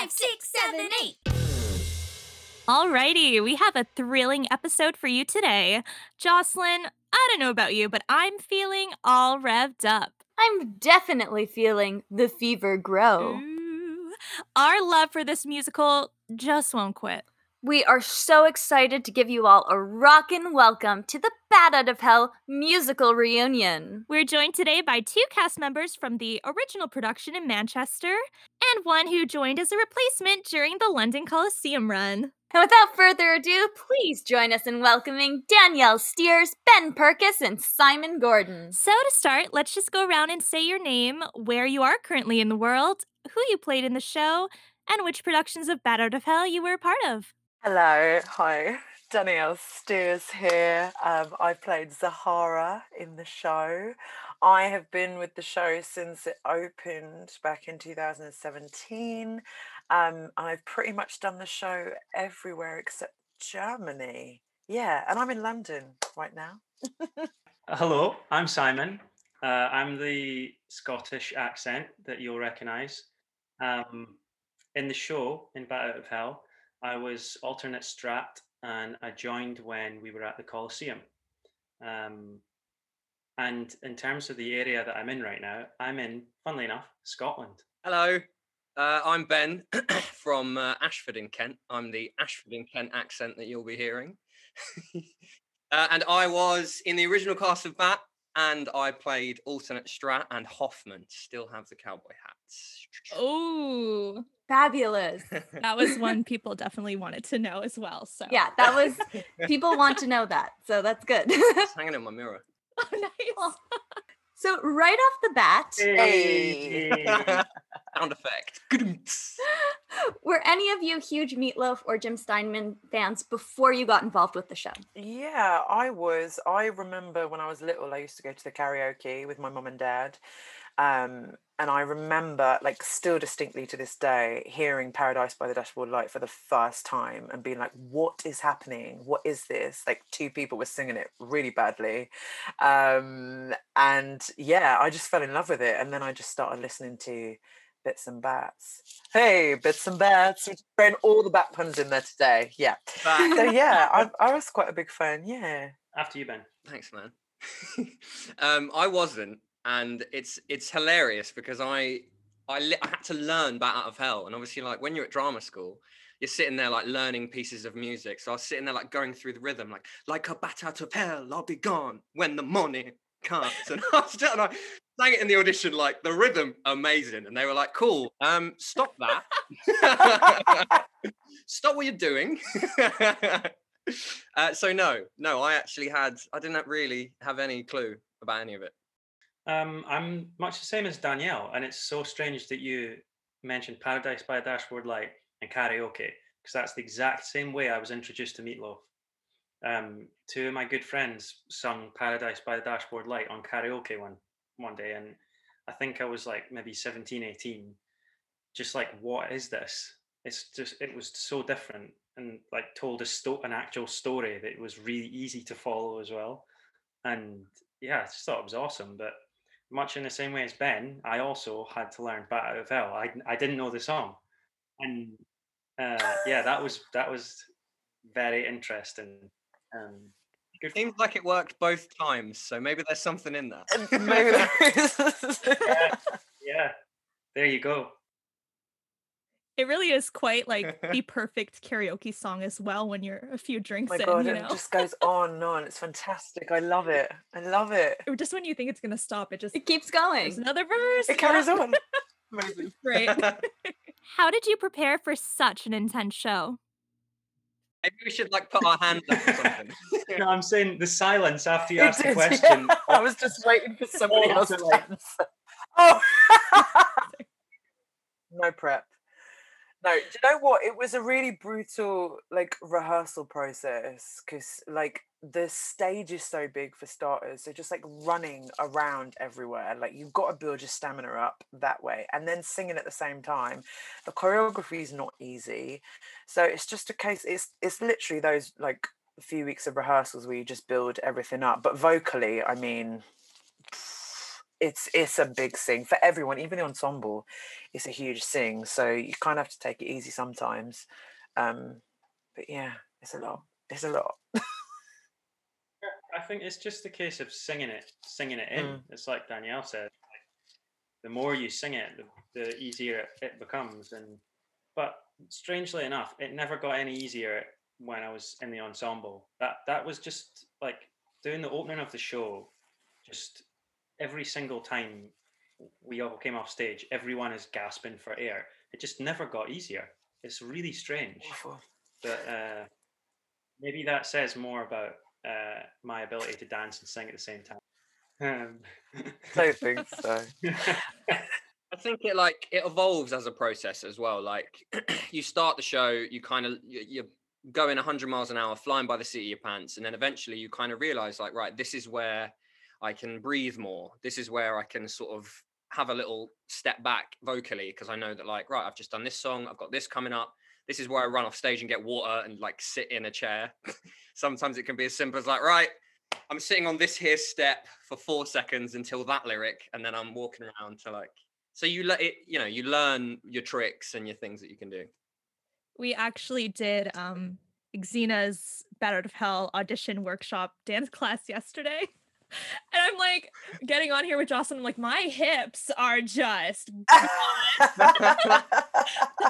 five, six, seven, eight. Alrighty, we have a thrilling episode for you today. Jocelyn, I don't know about you, but I'm feeling all revved up. I'm definitely feeling the fever grow. Ooh. Our love for this musical just won't quit. We are so excited to give you all a rockin' welcome to the Bat Out of Hell musical reunion. We're joined today by two cast members from the original production in Manchester and one who joined as a replacement during the London Coliseum run. And without further ado, please join us in welcoming Danielle Steers, Ben Perkis, and Simon Gordon. So, to start, let's just go around and say your name, where you are currently in the world, who you played in the show, and which productions of Bat Out of Hell you were a part of. Hello, hi, Danielle Steers here. Um, I played Zahara in the show. I have been with the show since it opened back in 2017. Um, I've pretty much done the show everywhere except Germany. Yeah, and I'm in London right now. Hello, I'm Simon. Uh, I'm the Scottish accent that you'll recognise. Um, in the show, in Bat Out of Hell, I was alternate strat and I joined when we were at the Coliseum. Um, and in terms of the area that I'm in right now, I'm in, funnily enough, Scotland. Hello, uh, I'm Ben from uh, Ashford in Kent. I'm the Ashford in Kent accent that you'll be hearing. uh, and I was in the original cast of Bat, and I played alternate Strat and Hoffman. Still have the cowboy hats. Oh, Fabulous. that was one people definitely wanted to know as well. So, yeah, that was, people want to know that. So that's good. It's hanging in my mirror. oh, nice. so, right off the bat, Hey. Sound effect. were any of you huge Meatloaf or Jim Steinman fans before you got involved with the show? Yeah, I was. I remember when I was little, I used to go to the karaoke with my mum and dad. Um, and I remember, like, still distinctly to this day, hearing Paradise by the Dashboard Light for the first time and being like, what is happening? What is this? Like, two people were singing it really badly. Um, and yeah, I just fell in love with it. And then I just started listening to Bits and Bats. Hey, Bits and Bats. We're throwing all the bat puns in there today. Yeah. So yeah, I, I was quite a big fan. Yeah. After you, Ben. Thanks, man. um, I wasn't, and it's it's hilarious because I I, li- I had to learn Bat Out of Hell, and obviously, like when you're at drama school, you're sitting there like learning pieces of music. So I was sitting there like going through the rhythm, like like a bat out of hell, I'll be gone when the morning comes. And I was still, and I sang it in the audition, like the rhythm, amazing, and they were like, "Cool, um, stop that, stop what you're doing." uh, so no, no, I actually had, I didn't really have any clue about any of it. Um, I'm much the same as Danielle, and it's so strange that you mentioned Paradise by a Dashboard Light and karaoke, because that's the exact same way I was introduced to Meatloaf. Um, two of my good friends sung Paradise by the Dashboard Light on karaoke one one day, and I think I was like maybe 17, 18, just like, what is this? It's just, it was so different and like told a sto- an actual story that was really easy to follow as well. And yeah, I just thought it was awesome. But much in the same way as Ben, I also had to learn Bat Out of Hell. I, I didn't know the song. And uh, yeah, that was that was very interesting. Um, good Seems like it worked both times, so maybe there's something in that. Maybe there is. yeah, yeah, there you go. It really is quite like the perfect karaoke song as well when you're a few drinks oh my in, god, you and know. it just goes on and on. It's fantastic. I love it. I love it. Just when you think it's gonna stop, it just It keeps there's going. another verse. It carries on. Amazing. Great. How did you prepare for such an intense show? Maybe we should like put our hands up or something. No, I'm saying the silence after you It asked the did, yeah. question. I was just waiting for somebody else to like- answer. Oh, no prep. No, do you know what? It was a really brutal like rehearsal process because like the stage is so big for starters. So just like running around everywhere, like you've got to build your stamina up that way, and then singing at the same time. The choreography is not easy, so it's just a case. It's it's literally those like few weeks of rehearsals where you just build everything up. But vocally, I mean, it's it's a big sing for everyone, even the ensemble. It's a huge sing, so you kind of have to take it easy sometimes. Um, but yeah, it's a lot. It's a lot. I think it's just a case of singing it, singing it in. Mm. It's like Danielle said. The more you sing it, the, the easier it becomes. And but strangely enough, it never got any easier when I was in the ensemble. That that was just like doing the opening of the show. Just every single time we all came off stage, everyone is gasping for air. It just never got easier. It's really strange. Awful. But uh, maybe that says more about uh, my ability to dance and sing at the same time. Um, Don't think so. I think it like it evolves as a process as well. Like you start the show, you kind of you're going 100 miles an hour, flying by the seat of your pants, and then eventually you kind of realize like, right, this is where I can breathe more. This is where I can sort of have a little step back vocally because I know that like, right, I've just done this song, I've got this coming up. This is where I run off stage and get water and like sit in a chair. Sometimes it can be as simple as like, right, I'm sitting on this here step for four seconds until that lyric, and then I'm walking around to like so you let it, you know, you learn your tricks and your things that you can do. We actually did um Xena's Out of Hell audition workshop dance class yesterday. And I'm like getting on here with Jocelyn. I'm like, my hips are just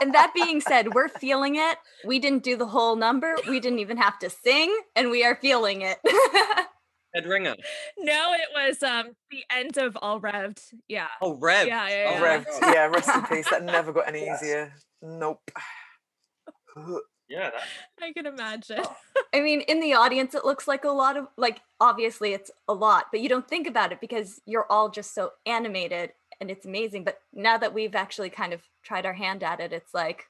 and that being said, we're feeling it. We didn't do the whole number. We didn't even have to sing, and we are feeling it. Ed Ringer. no, it was um the end of All Revved. Yeah. Oh, Rev. Yeah, yeah, Oh, yeah. my Rev, God. yeah, rest in peace. That never got any Yes. easier. Nope. yeah, that, I can imagine. I mean, in the audience, it looks like a lot of, like, obviously it's a lot, but you don't think about it because you're all just so animated and it's amazing. But now that we've actually kind of tried our hand at it, it's like,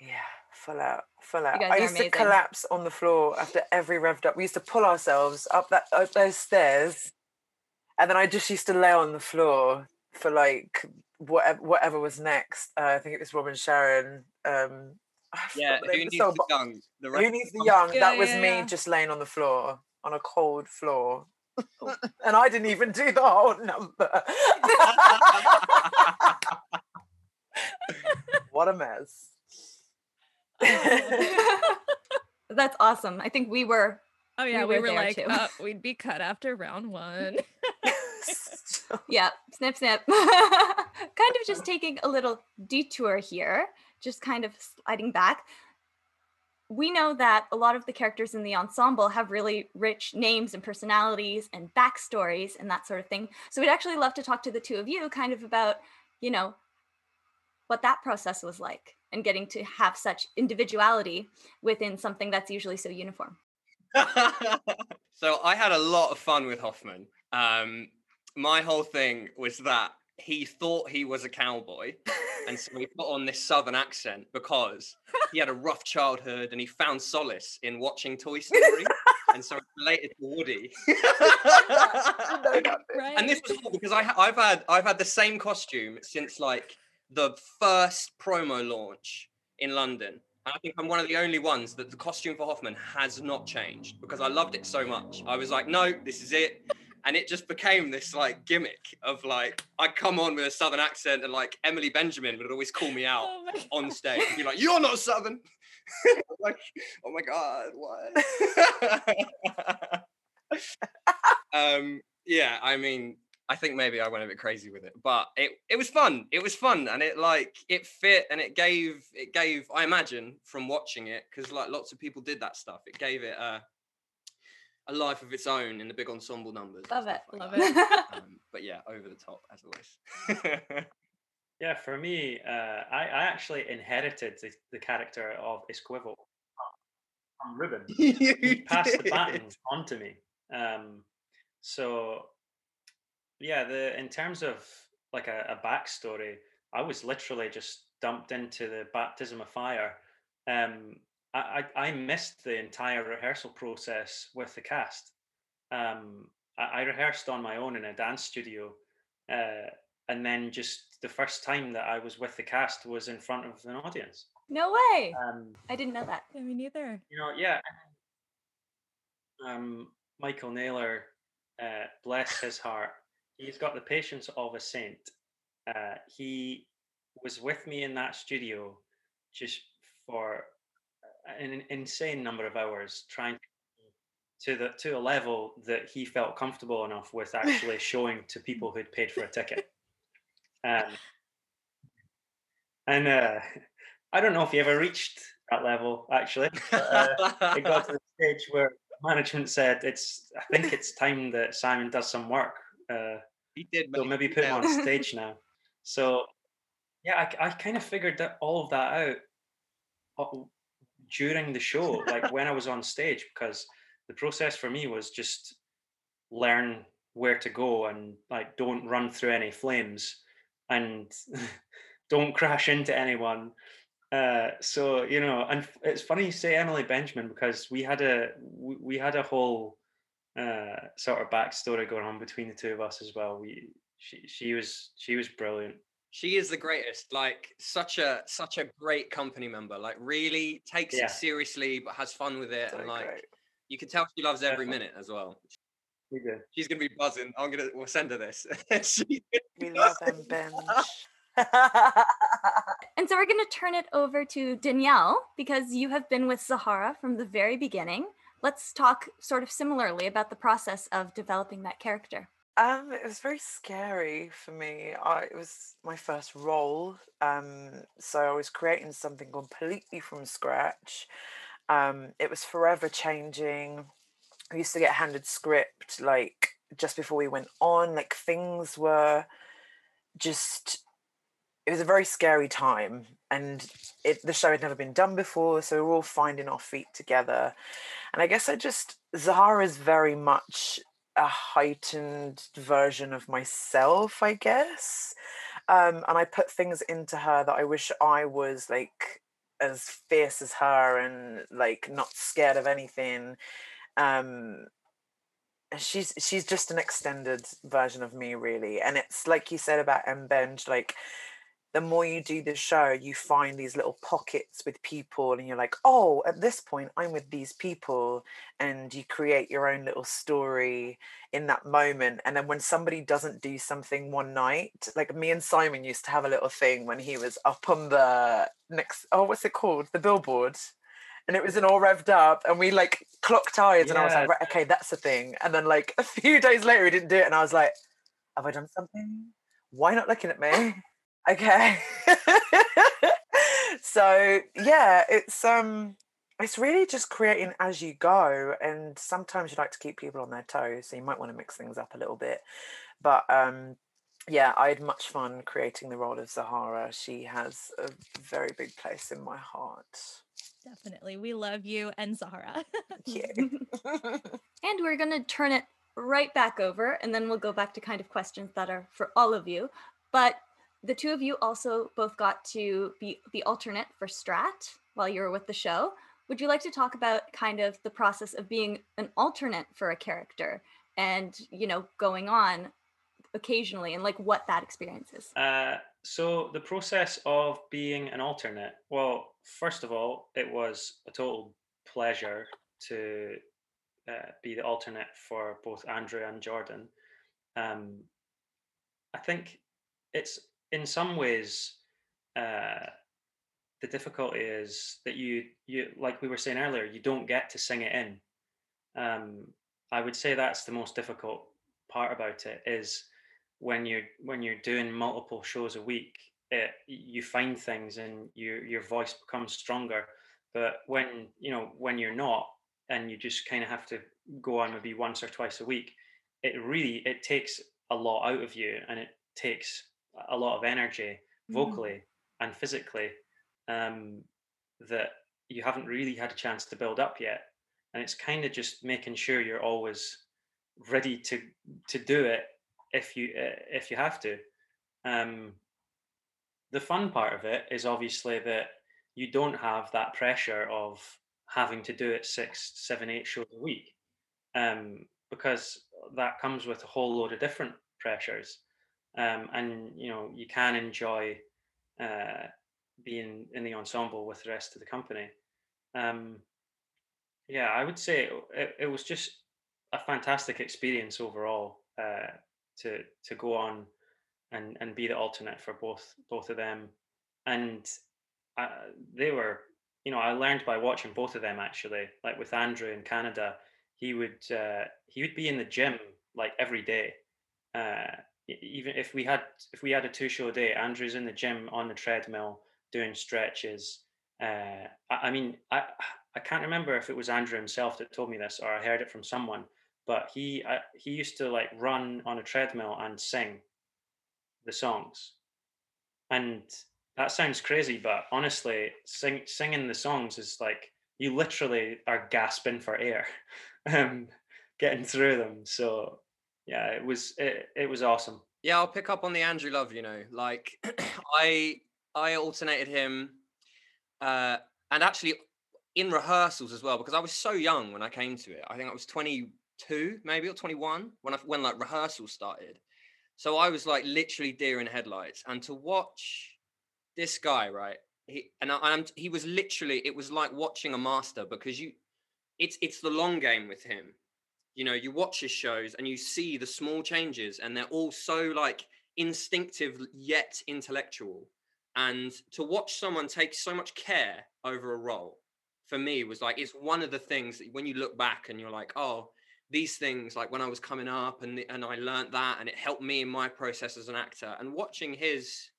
Yeah, full out, full out. I used amazing. to collapse on the floor after every revved up. We used to pull ourselves up that up those stairs, and then I just used to lay on the floor for like whatever whatever was next. Uh, I think it was Rob and Sharon. Um, Yeah, forgot the who needs the the but young? The Who needs the young? Yeah, that was yeah, me yeah. just laying on the floor on a cold floor. and I didn't even do the whole number. what a mess. that's awesome. I think we were, Oh yeah, We we were were, like, uh, we'd be cut after round one. yeah, snip, snip. kind of just taking a little detour here, just kind of sliding back. We know that a lot of the characters in the ensemble have really rich names and personalities and backstories and that sort of thing. So we'd actually love to talk to the two of you kind of about, you know, what that process was like and getting to have such individuality within something that's usually so uniform. so I had a lot of fun with Hoffman. Um, my whole thing was that he thought he was a cowboy, and so he put on this southern accent because he had a rough childhood and he found solace in watching Toy Story, and so related to Woody. No, that bit. right. and this was cool because I I've had I've had the same costume since like the first promo launch in London. And I think I'm one of the only ones that the costume for Hoffman has not changed because I loved it so much. I was like, no, this is it. And it just became this like gimmick of like I'd come on with a southern accent and like Emily Benjamin would always call me out Oh on stage and be like, You're not southern. like, oh my god, what? um, yeah, I mean, I think maybe I went a bit crazy with it, but it it was fun. It was fun, and it like it fit, and it gave it gave. I imagine from watching it, because like lots of people did that stuff. It gave it a a life of its own in the big ensemble numbers. Love it. like Love that. it. Um, but yeah, over the top as always. yeah. For me, uh, I, I actually inherited the, the character of Esquivel from Ruben. he passed the baton on to me. Um, so yeah, the in terms of like a, a backstory, I was literally just dumped into the baptism of fire. Um, I, I I missed the entire rehearsal process with the cast. Um, I, I rehearsed on my own in a dance studio, uh, and then just the first time that I was with the cast was in front of an audience. no way. Um, I didn't know that. Yeah, me neither. you know, yeah. Um, Michael Naylor, uh, bless his heart, he's got the patience of a saint. Uh, he was with me in that studio just for an insane number of hours trying to the to a level that he felt comfortable enough with actually showing to people who'd paid for a ticket. Um, and uh, I don't know if he ever reached that level actually. But, uh, it got to the stage where management said it's. I think it's time that Simon does some work. Uh, he did. So maybe put him on stage now. So yeah, I, I kind of figured that all of that out uh, during the show, like when I was on stage, because the process for me was just learn where to go and like don't run through any flames and don't crash into anyone uh, so you know, and it's funny you say Emily Benjamin because we had a we, we had a whole uh, sort of backstory going on between the two of us as well. We she she was she was brilliant. She is the greatest. Like such a such a great company member. Like really takes yeah. it seriously, but has fun with it, so and like great. you can tell she loves every minute as well. We. She's gonna be buzzing. I'm gonna we'll send her this. we love them, Ben. and so we're going to turn it over to Danielle because you have been with Zahara from the very beginning. Let's talk sort of similarly about the process of developing that character. Um, it was very scary for me. I, it was my first role, um, so I was creating something completely from scratch. Um, it was forever changing. I used to get handed script like just before we went on. Like things were just it was a very scary time and it, the show had never been done before so we are all finding our feet together and i guess i just zahara is very much a heightened version of myself i guess. Um, and i put things into her that i wish i was like as fierce as her and like not scared of anything. Um she's she's just an extended version of me really. And it's like you said about M Benj like the more you do the show, you find these little pockets with people, and you're like, oh, at this point, I'm with these people. And you create your own little story in that moment. And then when somebody doesn't do something one night, like me and Simon used to have a little thing when he was up on the next, oh, what's it called? The billboard. And it was in all revved up, and we like clocked eyes, yeah. and I was like, right, okay, that's the thing. And then like a few days later, he didn't do it, and I was like, have I done something? Why not looking at me? Okay. so yeah, it's um it's really just creating as you go and sometimes you like to keep people on their toes, so you might want to mix things up a little bit. But um yeah, I had much fun creating the role of Zahara. She has a very big place in my heart. Definitely. We love you and Zahara. yeah. and we're going to turn it right back over and then we'll go back to kind of questions that are for all of you. But the two of you also both got to be the alternate for Strat while you were with the show. Would you like to talk about kind of the process of being an alternate for a character and, you know, going on occasionally and like what that experience is? Uh, so the process of being an alternate, well, first of all, it was a total pleasure to uh, be the alternate for both Andrew and Jordan. Um, I think it's in some ways, uh, the difficulty is that you you like we were saying earlier, you don't get to sing it in. Um, I would say that's the most difficult part about it is when you're when you're doing multiple shows a week, it, you find things and your your voice becomes stronger. But when you know when you're not, and you just kind of have to go on maybe once or twice a week, it really it takes a lot out of you, and it takes a lot of energy mm. vocally mm. and physically um, that you haven't really had a chance to build up yet and it's kind of just making sure you're always ready to to do it if you uh, if you have to um, the fun part of it is obviously that you don't have that pressure of having to do it six seven eight shows a week um, because that comes with a whole load of different pressures um, and you know you can enjoy uh, being in the ensemble with the rest of the company. Um, yeah, I would say it, it, was just a fantastic experience overall. Uh, to to go on and and be the alternate for both both of them, and I, they were you know I learned by watching both of them actually. Like with Andrew in Canada, he would uh, he would be in the gym like every day. Uh, even if we had if we had a two show day, Andrew's in the gym on the treadmill doing stretches. Uh, I, I mean, I I can't remember if it was Andrew himself that told me this or I heard it from someone, but he I, he used to like run on a treadmill and sing the songs, and that sounds crazy, but honestly, sing, singing the songs is like you literally are gasping for air, um, getting through them. So yeah, it was it, it was awesome. Yeah, I'll pick up on the Andrew Love. You know, like I I alternated him, uh, and actually in rehearsals as well because I was so young when I came to it. I think I was 22 maybe or 21 when I when like rehearsals started. So I was like literally deer in headlights, and to watch this guy, right? He and I, I'm he was literally it was like watching a master because you, it's it's the long game with him. You know, you watch his shows and you see the small changes, and they're all so like instinctive yet intellectual. And to watch someone take so much care over a role for me was like it's one of the things that when you look back and you're like, oh, these things like when I was coming up and and I learned that and it helped me in my process as an actor and watching his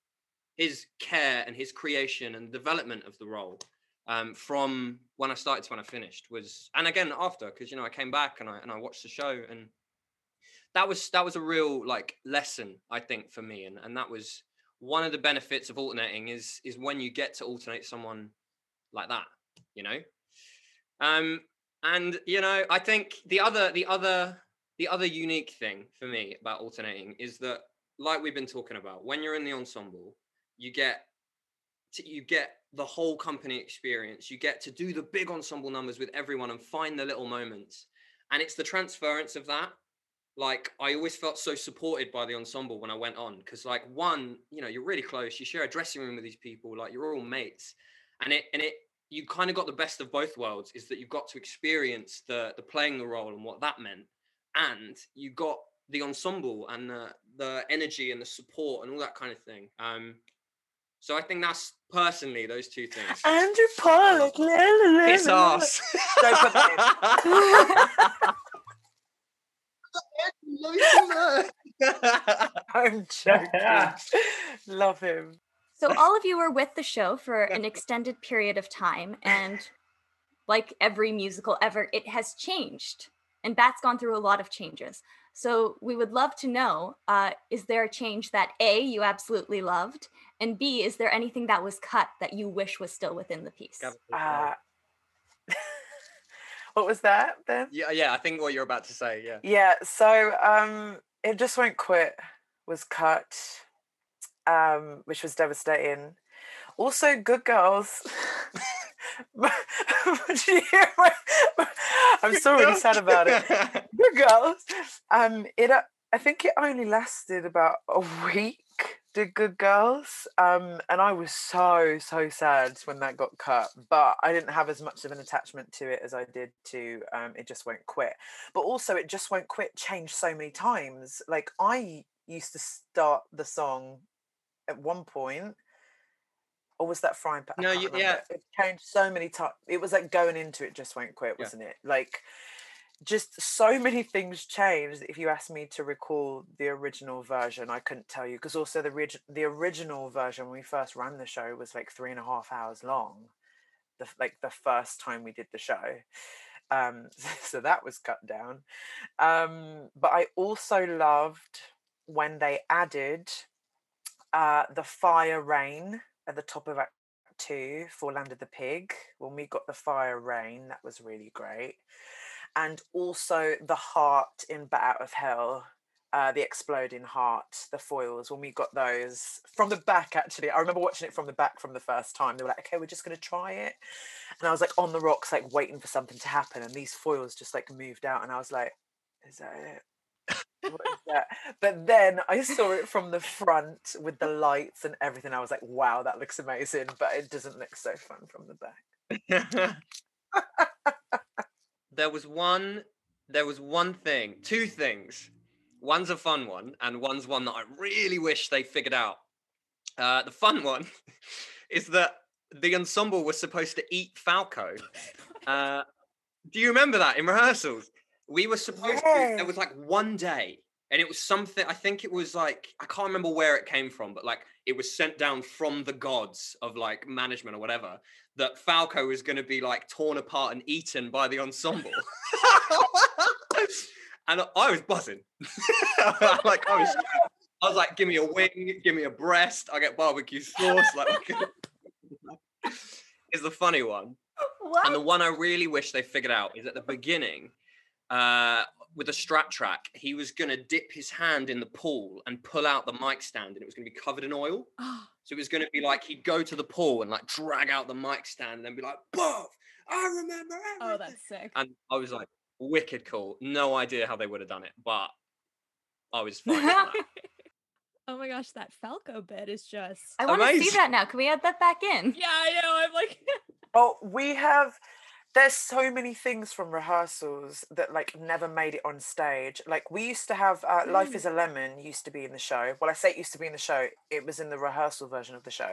his care and his creation and development of the role um, from when I started to when I finished was and again after because you know I came back and I and I watched the show and that was that was a real like lesson I think for me and and that was one of the benefits of alternating is is when you get to alternate someone like that you know? Um and you know i think the other the other the other unique thing for me about alternating is that like we've been talking about when you're in the ensemble you get you get the whole company experience. You get to do the big ensemble numbers with everyone and find the little moments. And it's the transference of that. Like i always felt so supported by the ensemble when i went on because like one you know you're really close you share a dressing room with these people like you're all mates. And it and it you kind of got the best of both worlds is that you got to experience the the playing the role and what that meant. And you got the ensemble and the the energy and the support and all that kind of thing. Um so I think that's personally those two things. Andrew Polec. Piss ass. Don't put that I'm joking. Love him. So all of you were with the show for an extended period of time, and like every musical ever, it has changed. And Bat's gone through a lot of changes. So we would love to know: uh, is there a change that A you absolutely loved, and B is there anything that was cut that you wish was still within the piece? Uh, what was that then? yeah, yeah. I think what you're about to say. Yeah. Yeah. So um, it just won't quit was cut um, which was devastating. Also, Good Girls. I'm so really sad about it. Good Girls. Um, it. Uh, I think it only lasted about a week. Did Good Girls, um, and I was so so sad when that got cut. But I didn't have as much of an attachment to it as I did to um, It Just Won't Quit. But also, It Just Won't Quit changed so many times. Like I used to start the song at one point or was that frying pan? No, you, yeah. It changed so many times. It was like going into it just won't quit, wasn't yeah. it? Like just so many things changed. If you asked me to recall the original version, I couldn't tell you because also the the original version when we first ran the show was like three and a half hours long. The like the first time we did the show. Um, so that was cut down. Um, but I also loved when they added uh, the fire rain at the top of Act Two for Land of the Pig. When we got the fire rain, that was really great. And also the heart in Bat Out of Hell, uh, the exploding heart, the foils. When we got those from the back, actually, I remember watching it from the back from the first time. They were like, "Okay, we're just going to try it," and I was like on the rocks, like waiting for something to happen, and these foils just like moved out, and I was like, "Is that it?" But then I saw it from the front with the lights and everything. I was like, wow, that looks amazing. But it doesn't look so fun from the back. there was one there was one thing, two things One's a fun one, and one's one that I really wish they figured out. Uh, the fun one is that the ensemble was supposed to eat Falco. Uh, do you remember that in rehearsals? We were supposed to, there was like one day, and it was something, I think it was like, I can't remember where it came from, but like it was sent down from the gods of like management or whatever, that Falco was going to be like torn apart and eaten by the ensemble. and I was buzzing. like I was, I was like, give me a wing, give me a breast. I get barbecue sauce. Like, is the funny one. What? And the one I really wish they figured out is at the beginning, uh, with a strat track, he was gonna dip his hand in the pool and pull out the mic stand, and it was gonna be covered in oil. So it was gonna be like he'd go to the pool and like drag out the mic stand and then be like, "Buff, I remember." everything." oh, that's sick. And I was like, wicked cool. No idea how they would have done it, but I was fine. with that. Oh my gosh, that Falco bit is just. I want to see Amazing. that now. Can we add that back in? yeah, I know. I'm like, Oh, we have. There's so many things from rehearsals that like never made it on stage. Like we used to have uh, "Life Is a Lemon" used to be in the show. Well, I say it used to be in the show. It was in the rehearsal version of the show,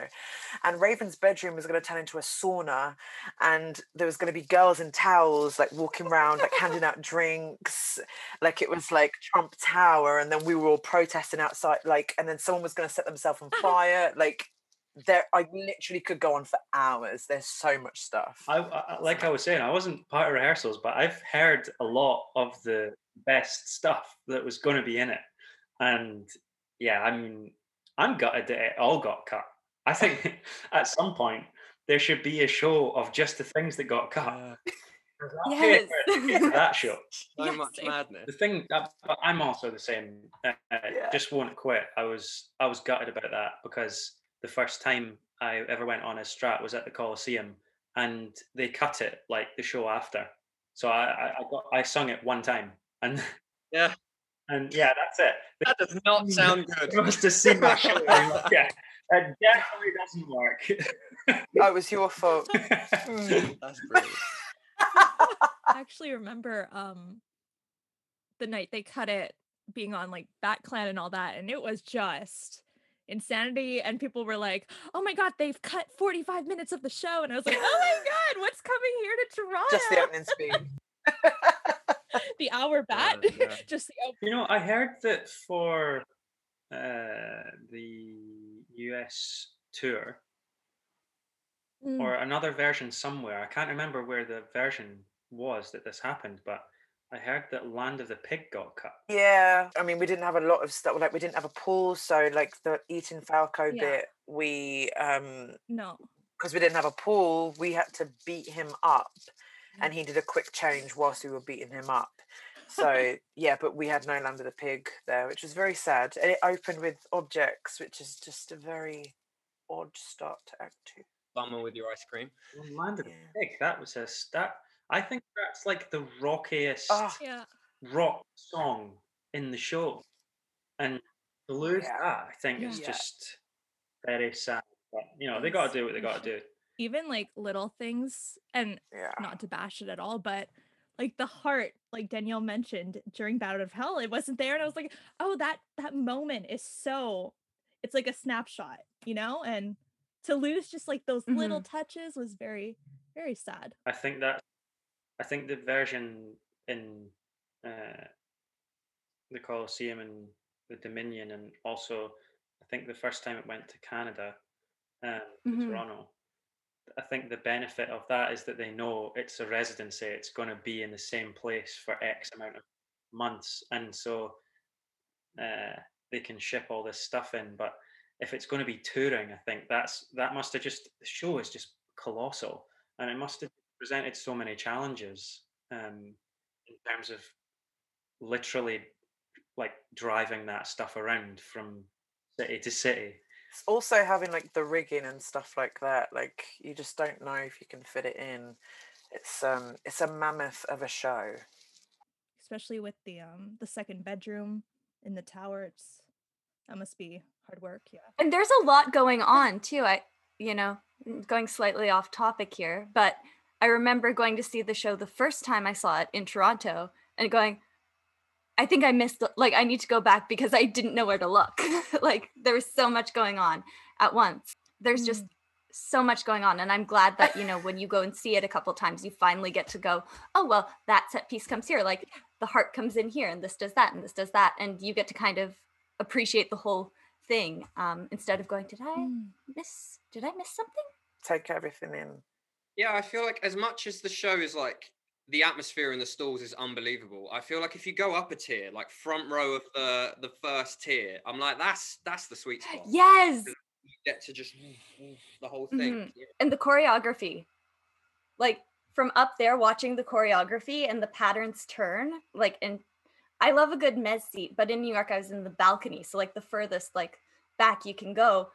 and Raven's bedroom was going to turn into a sauna, and there was going to be girls in towels like walking around, like handing out drinks, like it was like Trump Tower, and then we were all protesting outside, like, and then someone was going to set themselves on fire, like there I literally could go on for hours. There's so much stuff. I, I like I was saying, I wasn't part of rehearsals, but I've heard a lot of the best stuff that was going to be in it, and yeah, I mean, I'm gutted that it all got cut. I think at some point there should be a show of just the things that got cut. Uh, 'Cause I Yes. that show. so Yeah, much madness. The thing, that, I'm also the same. Uh, uh, Yeah. Just won't quit. I was I was gutted about that because the first time I ever went on a strat was at the Coliseum, and they cut it like the show after. So I I, I got I sung it one time, and Yeah. and yeah, that's it. That does not sound good. They must have seen my show. and been like, yeah, that definitely doesn't work. That was your fault. That's brilliant. I actually remember um the night they cut it being on like BatClan and all that, and it was just insanity. And people were like, "Oh my god, they've cut 45 minutes of the show," and I was like, "Oh my god, what's coming here to Toronto?" Just the opening speed. the hour bat, Yeah, yeah. just the open. You know, I heard that for uh, the US tour Mm. or another version somewhere, I can't remember where the version was that this happened, but I heard that Land of the Pig got cut. Yeah, I mean, we didn't have a lot of stuff. Like, we didn't have a pool, so like the eating Falco Yeah. bit, we um No. because we didn't have a pool, we had to beat him up, and he did a quick change whilst we were beating him up. So yeah, but we had no Land of the Pig there, which was very sad. And it opened with objects, which is just a very odd start to Act Two. Bummer with your ice cream. Well, Land of Yeah. the Pig, that was a that. I think that's like the rockiest Oh, Yeah. rock song in the show, and to lose Yeah. that, I think Yeah. is Yeah. just very sad. But you know, they got to do what they got to do. Even like little things, and yeah. not to bash it at all, but like the heart, like Danielle mentioned during Bat Out of Hell, it wasn't there, and I was like, oh, that that moment is so, it's like a snapshot, you know, and to lose just like those little mm-hmm. touches was very, very sad. I think that I think the version in uh, the Coliseum and the Dominion, and also I think the first time it went to Canada, um, Mhm. Toronto. I think the benefit of that is that they know it's a residency; it's going to be in the same place for X amount of months, and so uh, they can ship all this stuff in. But if it's going to be touring, I think that's that must have just the show is just colossal, and it must have presented so many challenges um, in terms of literally like driving that stuff around from city to city. It's also having like the rigging and stuff like that. Like you just don't know if you can fit it in. It's um it's a mammoth of a show. especially with the um the second bedroom in the tower. It's that must be hard work. Yeah. And there's a lot going on too. I, you know, going slightly off topic here, but I remember going to see the show the first time I saw it in Toronto and going, I think I missed like I need to go back because I didn't know where to look. like there was so much going on at once. There's just so much going on and I'm glad that, you know, when you go and see it a couple times you finally get to go, oh well, that set piece comes here like the heart comes in here and this does that and this does that and you get to kind of appreciate the whole thing um instead of going did I Mm. miss did I miss something? Take everything in. Yeah, I feel like as much as the show is like the atmosphere in the stalls is unbelievable. I feel like if you go up a tier, like front row of the the first tier, I'm like that's that's the sweet spot. Yes. You get to just the whole thing. Mhm. and the choreography like from up there watching the choreography and the patterns turn like and i love a good mez seat but in new york i was in the balcony so like the furthest like back you can go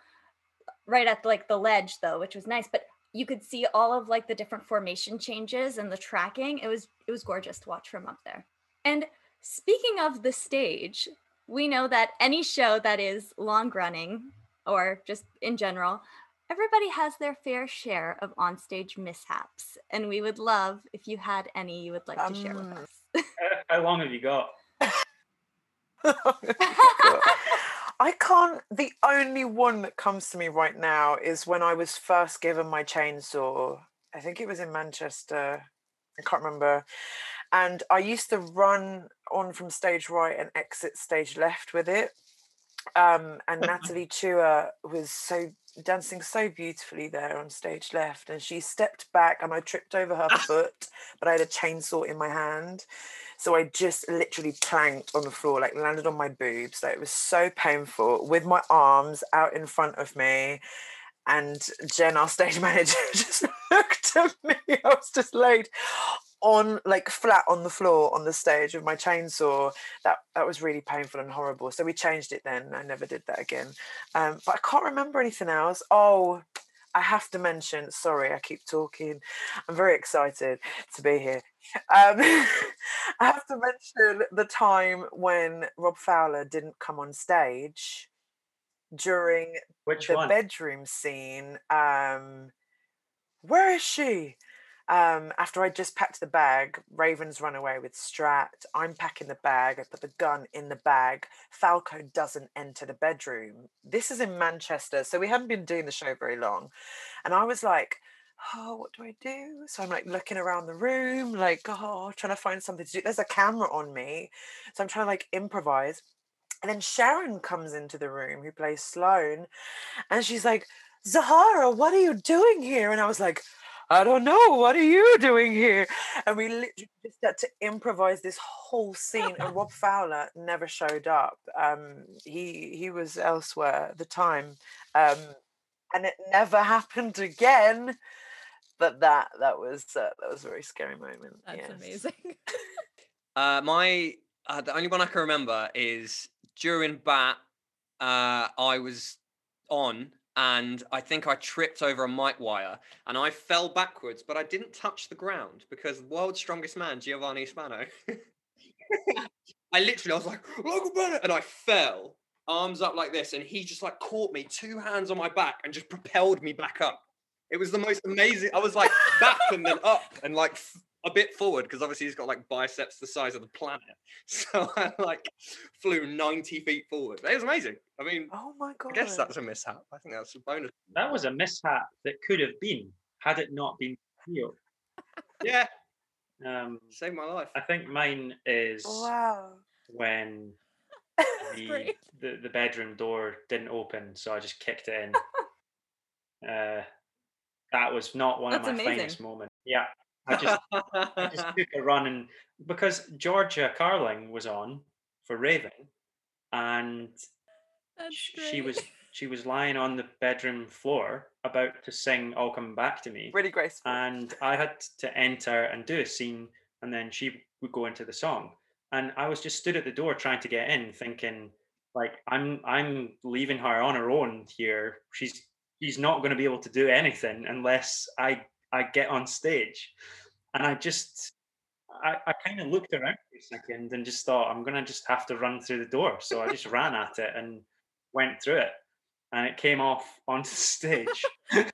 right at like the ledge though which was nice but you could see all of like the different formation changes and the tracking it was it was gorgeous to watch from up there and speaking of the stage we know that any show that is long running or just in general everybody has their fair share of onstage mishaps, and we would love if you had any you would like to share with Um, us. How- How long have you got? I can't. The only one that comes to me right now is when I was first given my chainsaw. I think it was in Manchester. I can't remember. And I used to run on from stage right and exit stage left with it. Um, and Natalie Chua was so dancing so beautifully there on stage left, and she stepped back, and I tripped over her foot, but I had a chainsaw in my hand. So I just literally planked on the floor, like landed on my boobs. Like it was so painful with my arms out in front of me. And Jen, our stage manager, just looked at me. I was just laid on like flat on the floor on the stage with my chainsaw. That that was really painful and horrible. So we changed it then. I never did that again. Um, but I can't remember anything else. Oh, I have to mention, sorry, I keep talking. I'm very excited to be here. Um, I have to mention the time when Rob Fowler didn't come on stage during Which the one? bedroom scene. Um, where is she? Um, after I just packed the bag, Raven's run away with Strat. I'm packing the bag. I put the gun in the bag. Falco doesn't enter the bedroom. This is in Manchester, so we haven't been doing the show very long. And I was like, oh, what do I do? So I'm like looking around the room, like, oh, trying to find something to do. There's a camera on me. So I'm trying to like improvise. And then Sharon comes into the room, who plays Sloane, and she's like, Zahara, what are you doing here? And I was like, I don't know. What are you doing here? And we literally just had to improvise this whole scene. And Rob Fowler never showed up. Um, he he was elsewhere at the time, um, and it never happened again. But that that was uh, that was a very scary moment. That's yes. amazing. Uh, my uh, the only one I can remember is during bat. Uh, I was on, and I think I tripped over a mic wire, and I fell backwards, but I didn't touch the ground because world's strongest man, Giovanni Spano. I literally, I was like, "Local Bennett," and I fell, arms up like this, and he just like caught me, two hands on my back, and just propelled me back up. It was the most amazing. I was like back and then up and like a bit forward because obviously he's got like biceps the size of the planet. So I like flew 90 feet forward. It was amazing. I mean, Oh my god! I guess that's a mishap. I think that's a bonus. That was a mishap that could have been had it not been Theo. Yeah, Um, saved my life. I think mine is wow. when the, the the bedroom door didn't open, so I just kicked it in. uh, that was not one That's of my amazing. finest moments. Yeah, I just I just took a run and because Georgia Carling was on for Raven, and That's sh- great. she was she was lying on the bedroom floor about to sing "All Come Back to Me," Really graceful. and I had to enter and do a scene, and then she would go into the song, and I was just stood at the door trying to get in, thinking like I'm I'm leaving her on her own here. She's she's not going to be able to do anything unless I I get on stage, and I just. I, I kind of looked around for a second and just thought I'm gonna just have to run through the door. So I just ran at it and went through it, and it came off onto stage. uh,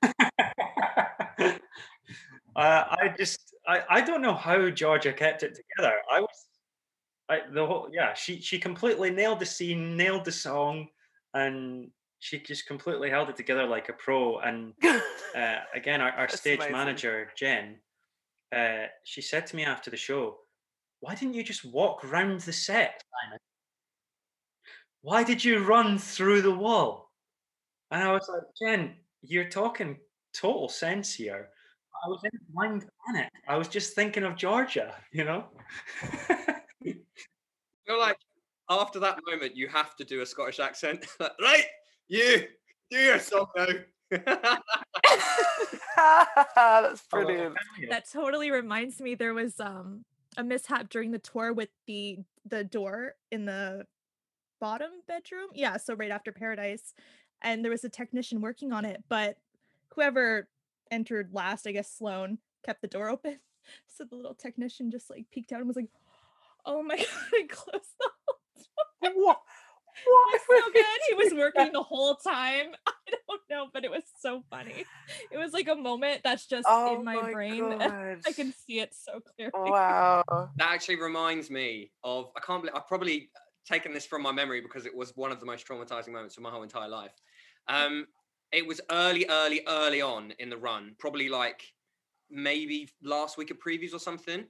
I just I, I don't know how Georgia kept it together. I was I, the whole yeah, she she completely nailed the scene, nailed the song, and she just completely held it together like a pro. And uh, again, our, our stage amazing. manager Jen, uh, she said to me after the show, "Why didn't you just walk round the set, Simon? Why did you run through the wall?" And I was like, "Jen, you're talking total sense here." I was in a blind panic. I was just thinking of Georgia, you know. you're like after that moment, you have to do a Scottish accent. right, you do your song now. That's brilliant. That totally reminds me there was um a mishap during the tour with the the door in the bottom bedroom. Yeah, so right after Paradise. And there was a technician working on it, but whoever entered last, I guess Sloan, kept the door open. So the little technician just like peeked out and was like, Oh my god, and closed the What? It What? Was so good. He was working the whole time. I don't know, but it was so funny. It was like a moment that's just Oh in my, my brain. I can see it so clearly. Wow. that actually reminds me of I can't believe I've probably taken this from my memory because it was one of the most traumatizing moments of my whole entire life. Um, it was early, early, early on in the run, probably like maybe last week of previews or something,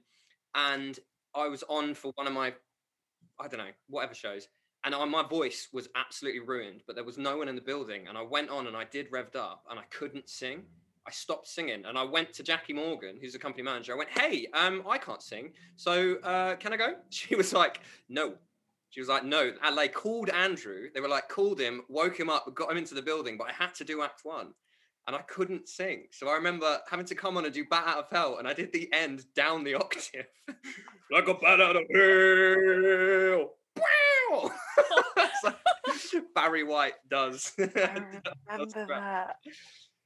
and I was on for one of my I don't know whatever shows, and I, my voice was absolutely ruined, but there was no one in the building, and I went on and I did revved up, and I couldn't sing. I stopped singing and I went to Jackie Morgan, who's the company manager. I went, "Hey, um, I can't sing, so uh, can I go?" She was like, "No." She was like, "No." And they called Andrew. They were like, called him, woke him up, got him into the building, but I had to do Act One, and I couldn't sing. So I remember having to come on and do Bat Out of Hell, and I did the end down the octave, like a bat out of hell. Wow! Barry White does. I remember that.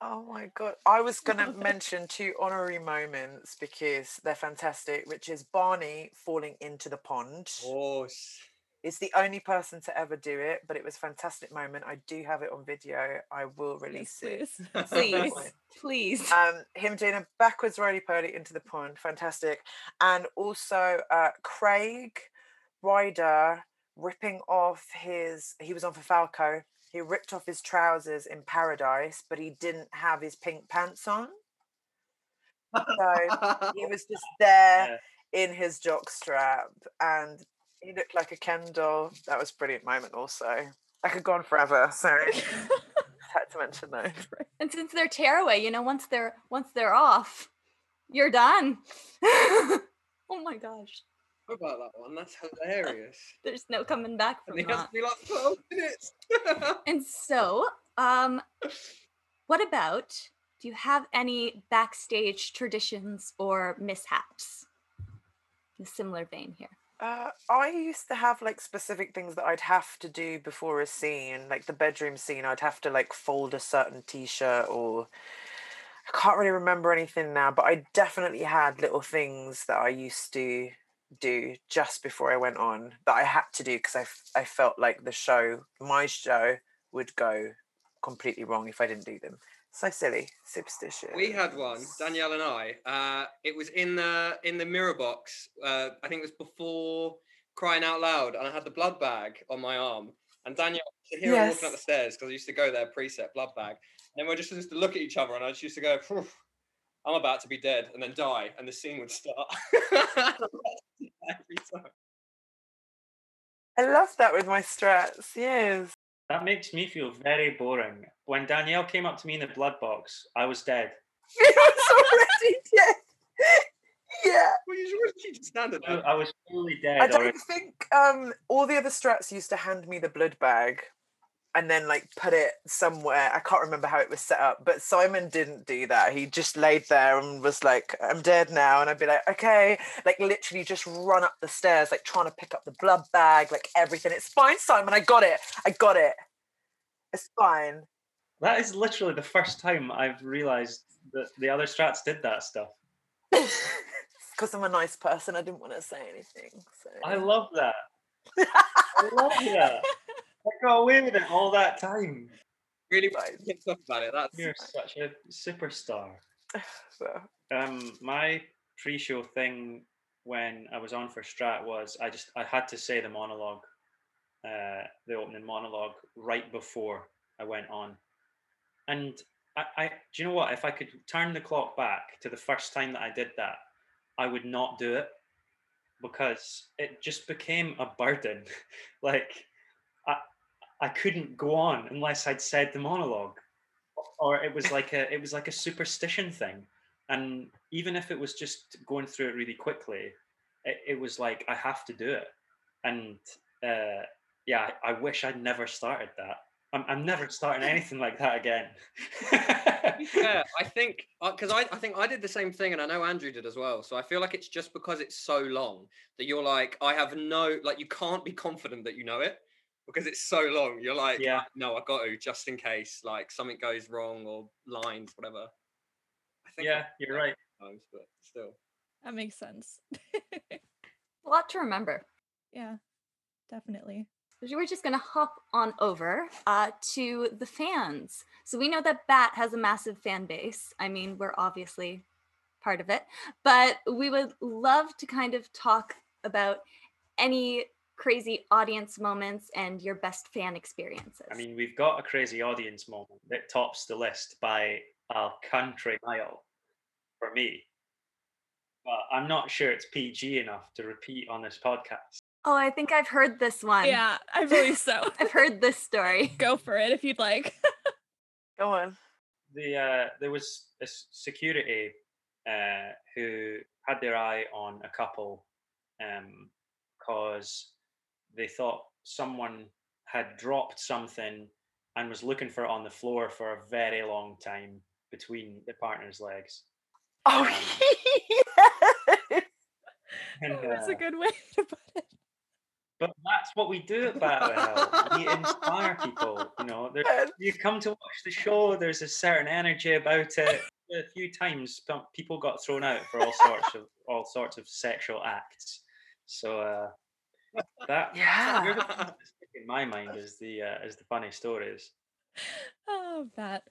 Oh my god. I was gonna mention two honorary moments because they're fantastic, which is Barney falling into the pond. Oh, It's the only person to ever do it, but it was a fantastic moment. I do have it on video. I will Yes, release it. please. Please, please. um, him doing a backwards roly poly into the pond, fantastic. And also uh, Craig Ryder ripping off his. He was on for Falco. He ripped off his trousers in Paradise, but he didn't have his pink pants on. So he was just there in his jock strap, and he looked like a Ken doll. That was a brilliant moment. Also, I could go on forever. So had to mention that. And since they're tearaway, you know, once they're once they're off, you're done. oh my gosh. What about that one? That's hilarious. There's no coming back And from he has that. to be like 12 minutes. And so, um, what about do you have any backstage traditions or mishaps? In a similar vein here. Uh, I used to have like specific things that I'd have to do before a scene, like the bedroom scene. I'd have to like fold a certain t-shirt, or I can't really remember anything now. But I definitely had little things that I used to do just before I went on that I had to do because I, f- I felt like the show, my show, would go completely wrong if I didn't do them. So silly, superstition. we had one, Danielle and I. Uh, it was in the in the mirror box. Uh, I think it was before crying out loud, and I had the blood bag on my arm. And Danielle, I could hear her walking up the stairs because I used to go there preset blood bag. And then we just used to look at each other, and I just used to go, "Phew, "I'm about to be dead," and then die, and the scene would start. Every time. I love that with my strats. Yes. That makes me feel very boring. When Danielle came up to me in the blood box, I was dead. It was already dead. Yeah. Well, you should keep standing I there. I was fully dead. I don't think um all the other strats used to hand me the blood bag and then like put it somewhere. I can't remember how it was set up, but Simon didn't do that. He just laid there and was like, I'm dead now. And I'd be like, okay, like literally just run up the stairs, like trying to pick up the blood bag, like everything. It's fine, Simon. I got it. I got it. It's fine. That is literally the first time I've realised that the other strats did that stuff. Because I'm a nice person, I didn't want to say anything. So I love that. I love that. I got away with it all that time. Really talk about it. That's You're such a superstar. so, Um, my pre-show thing when I was on for Strat was I just I had to say the monologue, uh, the opening monologue right before I went on, and I, I do you know what? If I could turn the clock back to the first time that I did that, I would not do it because it just became a burden. like I couldn't go on unless I'd said the monologue, or it was like a it was like a superstition thing. And even if it was just going through it really quickly, it, it was like I have to do it. And uh, yeah, I, I wish I'd never started that. I'm, I'm never starting anything like that again. yeah, I think because I, I think I did the same thing, and I know Andrew did as well. So I feel like it's just because it's so long that you're like, I have no like, you can't be confident that you know it because it's so long. You're like, Yeah. no, I got to just in case like something goes wrong or lines, whatever. I think yeah, you're right. sometimes, but still. That makes sense. A lot to remember. yeah, definitely. We're just going to hop on over uh, to the fans. So we know that Bat has a massive fan base. I mean, we're obviously part of it, but we would love to kind of talk about any crazy audience moments and your best fan experiences. I mean, we've got a crazy audience moment that tops the list by a country mile for me. But I'm not sure it's PG enough to repeat on this podcast. oh, I think I've heard this one. Yeah, I believe so. I've heard this story. Go for it if you'd like. Go on. The uh, there was a security uh, who had their eye on a couple because they thought someone had dropped something and was looking for it on the floor for a very long time between the partner's legs. Oh, yes. And, That's uh, a good way to put it. But that's what we do at Battle Hell. We inspire people. You know, you come to watch the show. There's a certain energy about it. A few times, pe- people got thrown out for all sorts of all sorts of sexual acts. So uh, that Yeah. you're the one that's stuck in my mind is the uh, is the funny stories. Oh, that.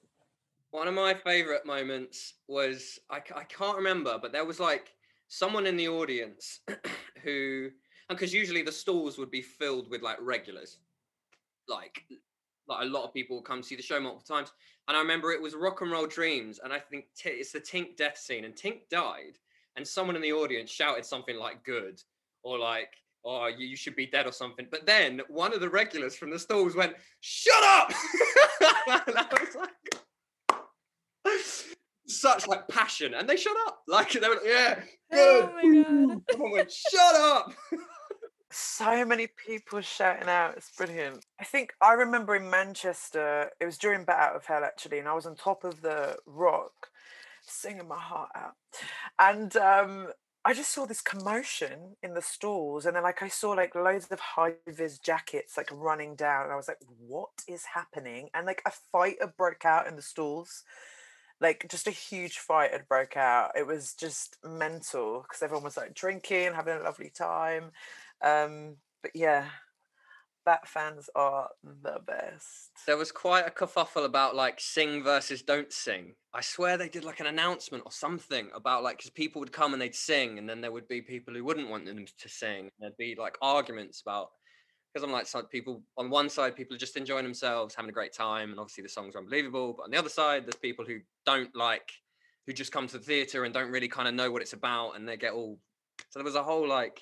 One of my favorite moments was I, I can't remember, but there was like someone in the audience who, and because usually the stalls would be filled with like regulars, like like a lot of people come see the show multiple times. And I remember it was Rock and Roll Dreams, and I think T- it's the Tink death scene, and Tink died, and someone in the audience shouted something like "good" or like. Oh, you, you should be dead or something. But then one of the regulars from the stalls went, "Shut up!" and I was like, such like passion, and they shut up. Like they were like, yeah, good. Oh my god. Someone went, shut up. so many people shouting out. It's brilliant. I think I remember in Manchester, it was during Bat Out of Hell actually, and I was on top of the rock singing my heart out. And um, I just saw this commotion in the stalls, and then like I saw like loads of high vis jackets like running down, and I was like, what is happening? And like a fight had broke out in the stalls. Like just a huge fight had broke out. It was just mental because everyone was like drinking, having a lovely time. Um, but yeah, Bat fans are the best. There was quite a kerfuffle about like sing versus don't sing. I swear they did like an announcement or something about like because people would come and they'd sing, and then there would be people who wouldn't want them to sing. There'd be like arguments about because I'm like some people on one side, people are just enjoying themselves, having a great time, and obviously the songs are unbelievable. But on the other side, there's people who don't like who just come to the theater and don't really kind of know what it's about, and they get all. So there was a whole like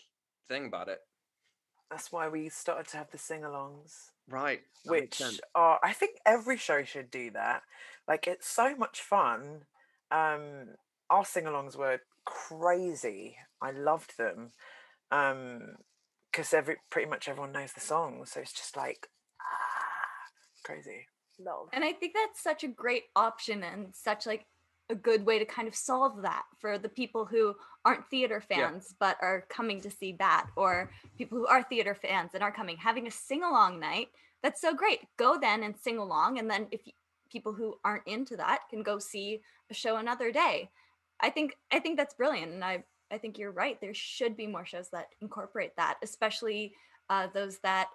thing about it. That's why we started to have the sing-alongs. Right. that which are I think every show should do that. Like it's so much fun. Um our sing-alongs were crazy. I loved them. Um because every pretty much everyone knows the song. So it's just like ah, crazy. Love. And I think that's such a great option and such like a good way to kind of solve that for the people who aren't theater Yeah. fans but are coming to see that or people who are theater fans and are coming having a sing along night that's so great go then and sing along and then if people who aren't into that can go see a show another day i think i think that's brilliant and i i think you're right there should be more shows that incorporate that especially uh, those that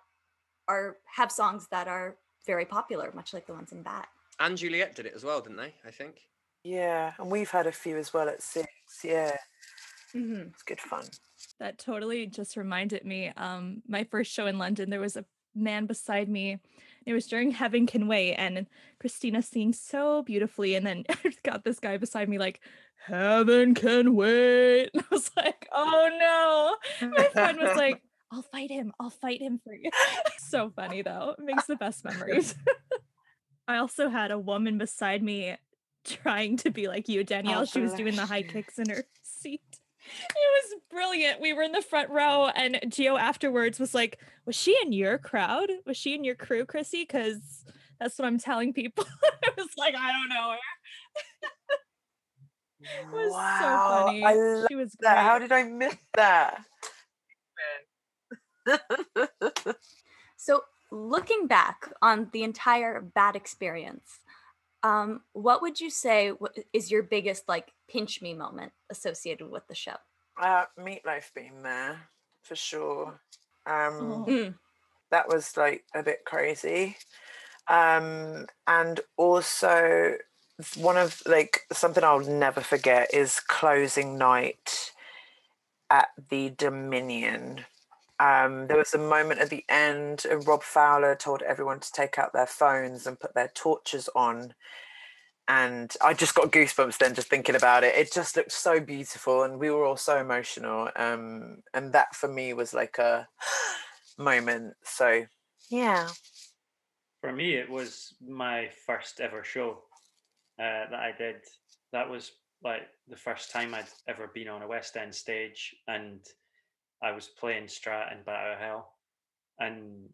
are have songs that are very popular much like the ones in bat And Juliet did it as well, didn't they? I think. Yeah, and we've had a few as well at six. Yeah, hmm it's good fun. That totally just reminded me. Um, my first show in London, there was a man beside me. It was during Heaven Can Wait, and Christina singing so beautifully. And then I got this guy beside me, like, Heaven can wait. And I was like, oh no. My friend was like, I'll fight him. I'll fight him for you. so funny though. It makes the best memories. I also had a woman beside me trying to be like you, Danielle. Oh, she was doing the high kicks in her seat. It was brilliant. We were in the front row, and Gio afterwards was like, Was she in your crowd? Was she in your crew, Chrissy? Because that's what I'm telling people. I was like, I don't know her. It was wow, so funny. I love she was that. How did I miss that? So, looking back on the entire Bat experience, um, what would you say is your biggest like pinch me moment associated with the show? uh, Meat Loaf being there for sure. Um, Oh. Mm, that was like a bit crazy um and also one of like something i'll never forget is closing night at the dominion um there was a moment at the end and rob fowler told everyone to take out their phones and put their torches on and i just got goosebumps then just thinking about it. It just looked so beautiful and we were all so emotional um and that for me was like a moment so. Yeah. For me, it was my first ever show uh, that I did. That was like the first time I'd ever been on a West End stage, and I was playing Strat in Battle Hell, and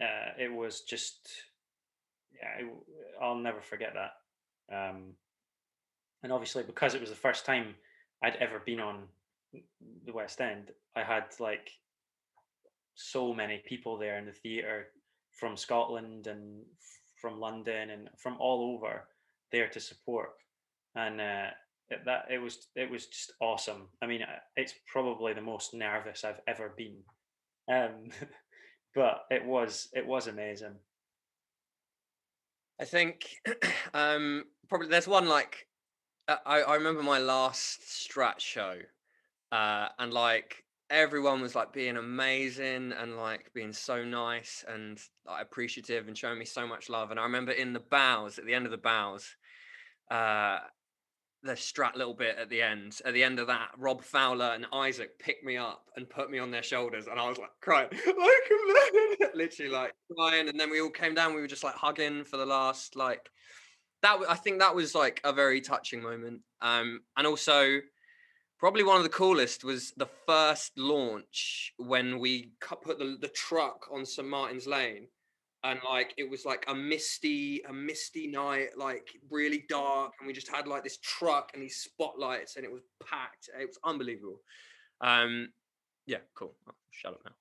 uh, it was just, yeah, I'll never forget that. Um, and obviously, because it was the first time I'd ever been on the West End, I had like so many people there in the theatre from Scotland and from London and from all over there to support, and uh, that it was it was just awesome. I mean, it's probably the most nervous I've ever been, um, but it was it was amazing. I think um, probably there's one like uh, I, I remember my last Strat show, uh, and like everyone was like being amazing and like being so nice and like, appreciative and showing me so much love. And I remember in the bows at the end of the bows, uh, the Strat little bit at the end. At the end of that, Rob Fowler and Isaac picked me up and put me on their shoulders, and I was like crying, like literally like crying. And then we all came down. We were just like hugging for the last like that. I think that was like a very touching moment. Um, and also probably one of the coolest was the first launch when we put the, the truck on St Martin's Lane. And like it was like a misty, a misty night, like really dark, and we just had like this truck and these spotlights, and it was packed. It was unbelievable. Um, yeah, cool. I'll shut up now.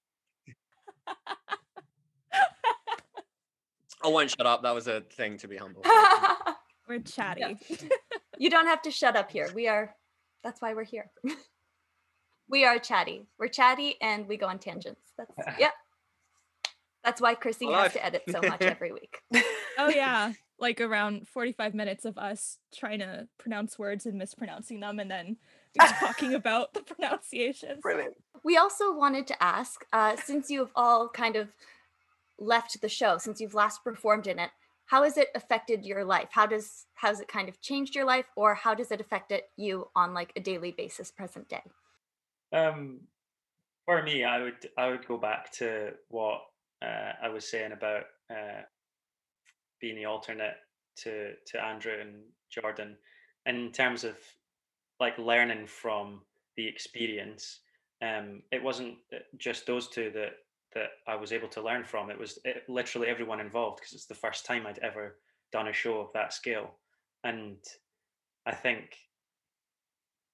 I won't shut up. That was a thing to be humble. We're chatty. you don't have to shut up here. We are, that's why we're here. we are chatty. We're chatty and we go on tangents. That's, yeah. That's why Chrissy has Alive. to edit so much every week. oh yeah. Like around 45 minutes of us trying to pronounce words and mispronouncing them and then talking about the pronunciations. brilliant We also wanted to ask, uh, since you've all kind of left the show, since you've last performed in it, how has it affected your life? How does how has it kind of changed your life, or how does it affect it you on like a daily basis, present day? Um, for me, I would I would go back to what uh, I was saying about uh, being the alternate to to Andrew and Jordan, in terms of like learning from the experience. Um, it wasn't uh, just those two that that I was able to learn from. It was it, literally everyone involved because it's the first time I'd ever done a show of that scale, and I think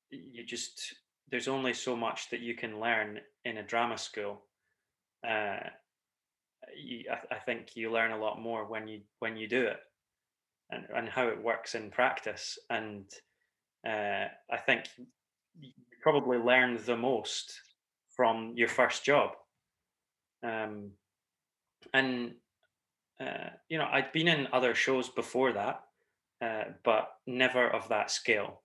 you just there's only so much that you can learn in a drama school. Uh, you, I, I think you learn a lot more when you when you do it, and and how it works in practice. And uh, I think you probably learn the most from your first job. Um, and uh, you know, I'd been in other shows before that, uh, but never of that scale.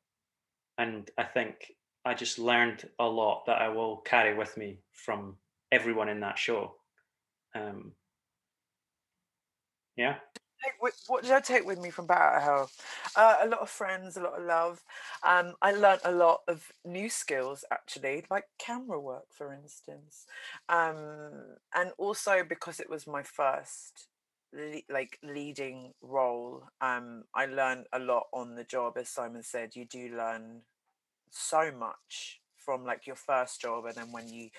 And I think I just learned a lot that I will carry with me from everyone in that show. Um, yeah. what did I take with me from Bat of Hell? Uh, a lot of friends, a lot of love. Um, I learned a lot of new skills actually, like camera work, for instance, um, and also because it was my first like leading role. Um, I learned a lot on the job, as Simon said. You do learn so much from like your first job, and then when you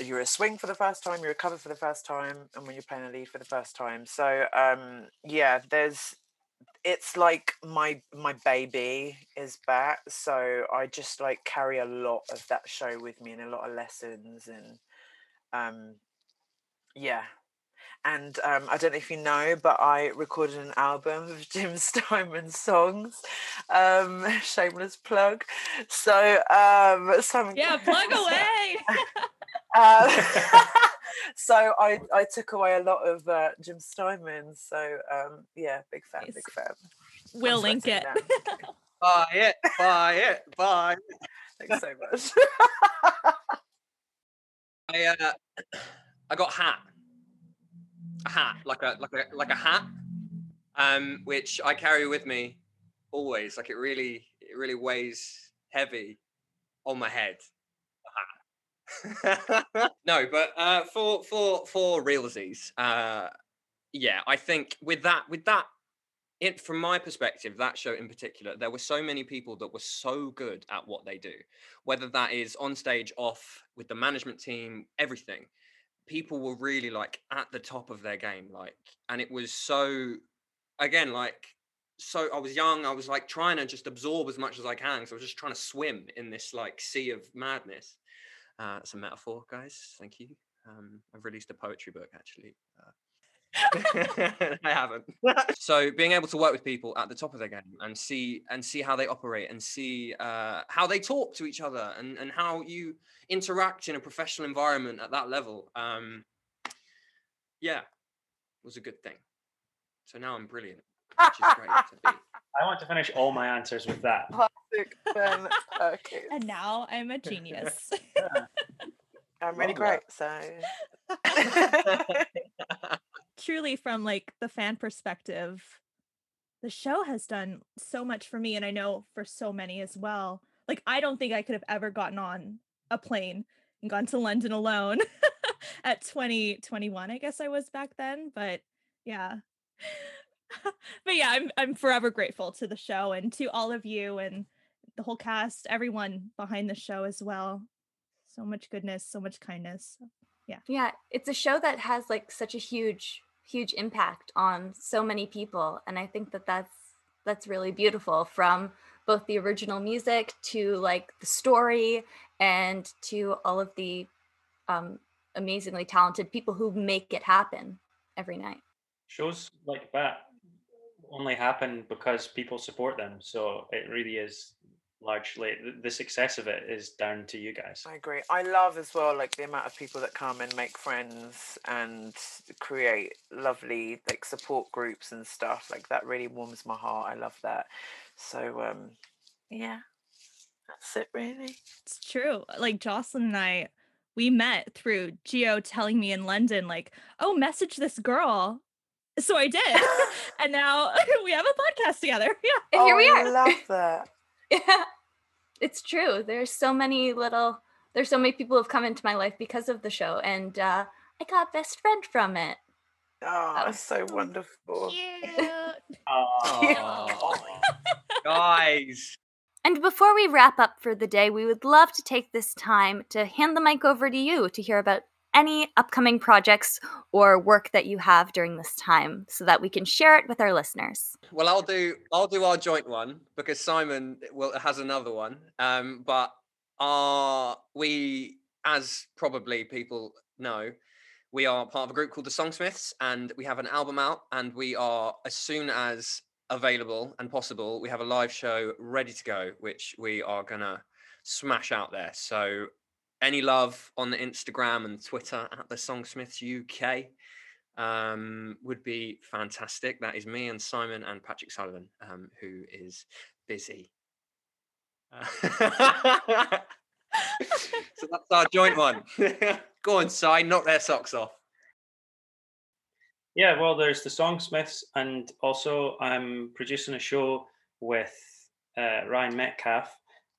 you're a swing for the first time, you're a cover for the first time, and when you're playing a lead for the first time. So um, yeah, there's it's like my my baby is back so i just like carry a lot of that show with me and a lot of lessons and um yeah and um, I don't know if you know, but I recorded an album of Jim Steinman's songs. Um, shameless plug. So, um, Simon, yeah, plug away. Uh, so I, I took away a lot of uh, Jim Steinman. So um, yeah, big fan, nice. big fan. We'll link it. buy it, buy it, buy. It. Thanks so much. I uh, I got hat a hat, like a like a like a hat, um, which I carry with me always. Like it really it really weighs heavy on my head. no, but uh, for for for realsies, uh, yeah, I think with that with that it, from my perspective, that show in particular, there were so many people that were so good at what they do, whether that is on stage, off with the management team, everything people were really like at the top of their game like and it was so again like so i was young i was like trying to just absorb as much as i can so i was just trying to swim in this like sea of madness uh it's a metaphor guys thank you um i've released a poetry book actually uh, I haven't. so being able to work with people at the top of their game and see and see how they operate and see uh, how they talk to each other and, and how you interact in a professional environment at that level, um, yeah, was a good thing. So now I'm brilliant, which is great to be. I want to finish all my answers with that. Classic Ben And now I'm a genius. Yeah. I'm really great, so. Truly from like the fan perspective the show has done so much for me and i know for so many as well. Like i don't think i could have ever gotten on a plane and gone to london alone at 2021 i guess i was back then but yeah. But yeah i'm i'm forever grateful to the show and to all of you and the whole cast everyone behind the show as well. So much goodness so much kindness. Yeah. Yeah it's a show that has like such a huge huge impact on so many people and i think that that's that's really beautiful from both the original music to like the story and to all of the um, amazingly talented people who make it happen every night. Shows like that only happen because people support them so it really is largely the success of it is down to you guys i agree i love as well like the amount of people that come and make friends and create lovely like support groups and stuff like that really warms my heart i love that so um yeah that's it really it's true like jocelyn and i we met through Gio telling me in london like oh message this girl so I did. and now we have a podcast together. Yeah. And here oh, we are. I love that. Yeah, it's true. There's so many little, there's so many people who've come into my life because of the show, and uh, I got best friend from it. Oh, that's so wonderful. Cute. oh, guys. And before we wrap up for the day, we would love to take this time to hand the mic over to you to hear about any upcoming projects or work that you have during this time so that we can share it with our listeners. Well, I'll do I'll do our joint one because Simon will has another one. Um, but are we as probably people know, we are part of a group called the Songsmiths and we have an album out and we are as soon as available and possible, we have a live show ready to go, which we are gonna smash out there. So any love on the Instagram and Twitter at the Songsmiths UK um, would be fantastic. That is me and Simon and Patrick Sullivan, um, who is busy. so that's our joint one. Go on, Si, knock their socks off. Yeah, well, there's the Songsmiths, and also I'm producing a show with uh, Ryan Metcalf.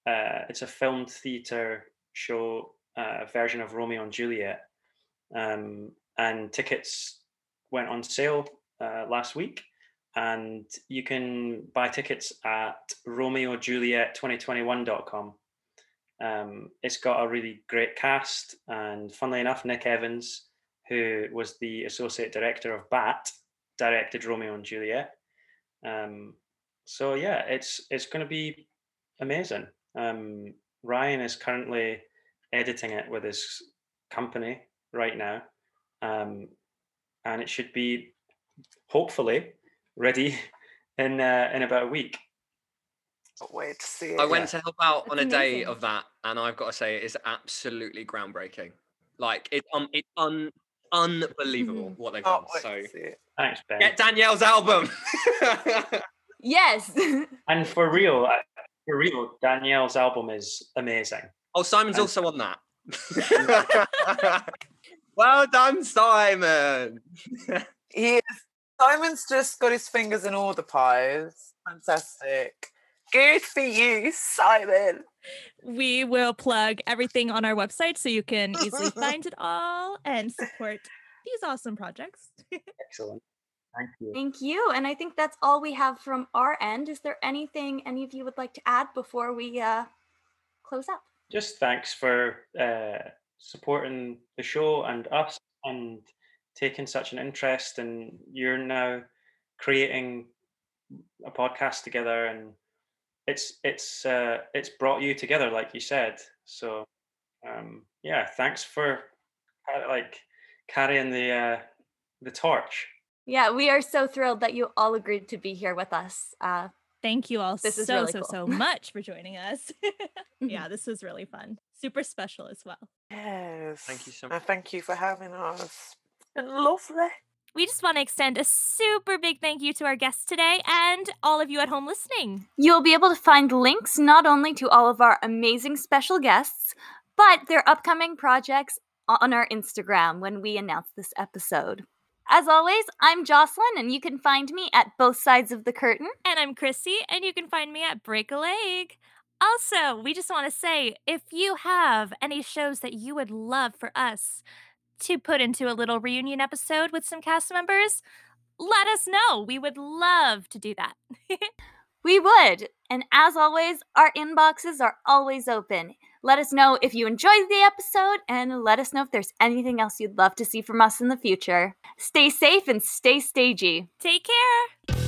Uh, it's a filmed theatre show uh, version of Romeo and Juliet, um, and tickets went on sale uh, last week, and you can buy tickets at romeojuliet2021.com. Um, it's got a really great cast, and funnily enough, Nick Evans, who was the associate director of BAT, directed Romeo and Juliet. Um, so yeah, it's it's going to be amazing. Um, Ryan is currently editing it with his company right now, um, and it should be hopefully ready in uh, in about a week. Can't wait to see it. I went to help out on a That's day of that, and I've got to say, it is absolutely groundbreaking. Like it's um, it's un, unbelievable what they've done. Can't wait So to see it. Thanks, Ben. get Danielle's album. Yes. And for real, for real, Danielle's album is amazing. Oh, Simon's And- also on that. well done, Simon. He is. Simon's just got his fingers in all the pies. Fantastic. Good for you, Simon. We will plug everything on our website so you can easily find it all and support these awesome projects. Excellent. Thank you. Thank you. And I think that's all we have from our end. Is there anything any of you would like to add before we uh, close up? Just thanks for uh, supporting the show and us and taking such an interest. And you're now creating a podcast together, and it's it's uh, it's brought you together, like you said. So um, yeah, thanks for like carrying the uh, the torch. Yeah, we are so thrilled that you all agreed to be here with us. Uh, Thank you all This is so, really so, cool. so much for joining us. yeah, this was really fun. Super special as well. Yes. Thank you so much. And thank you for having us. It's lovely. We just want to extend a super big thank you to our guests today and all of you at home listening. You'll be able to find links not only to all of our amazing special guests, but their upcoming projects on our Instagram when we announce this episode. As always, I'm Jocelyn, and you can find me at both sides of the curtain. And I'm Chrissy, and you can find me at Break a Leg. Also, we just want to say if you have any shows that you would love for us to put into a little reunion episode with some cast members, let us know. We would love to do that. We would. And as always, our inboxes are always open. Let us know if you enjoyed the episode and let us know if there's anything else you'd love to see from us in the future. Stay safe and stay stagey. Take care.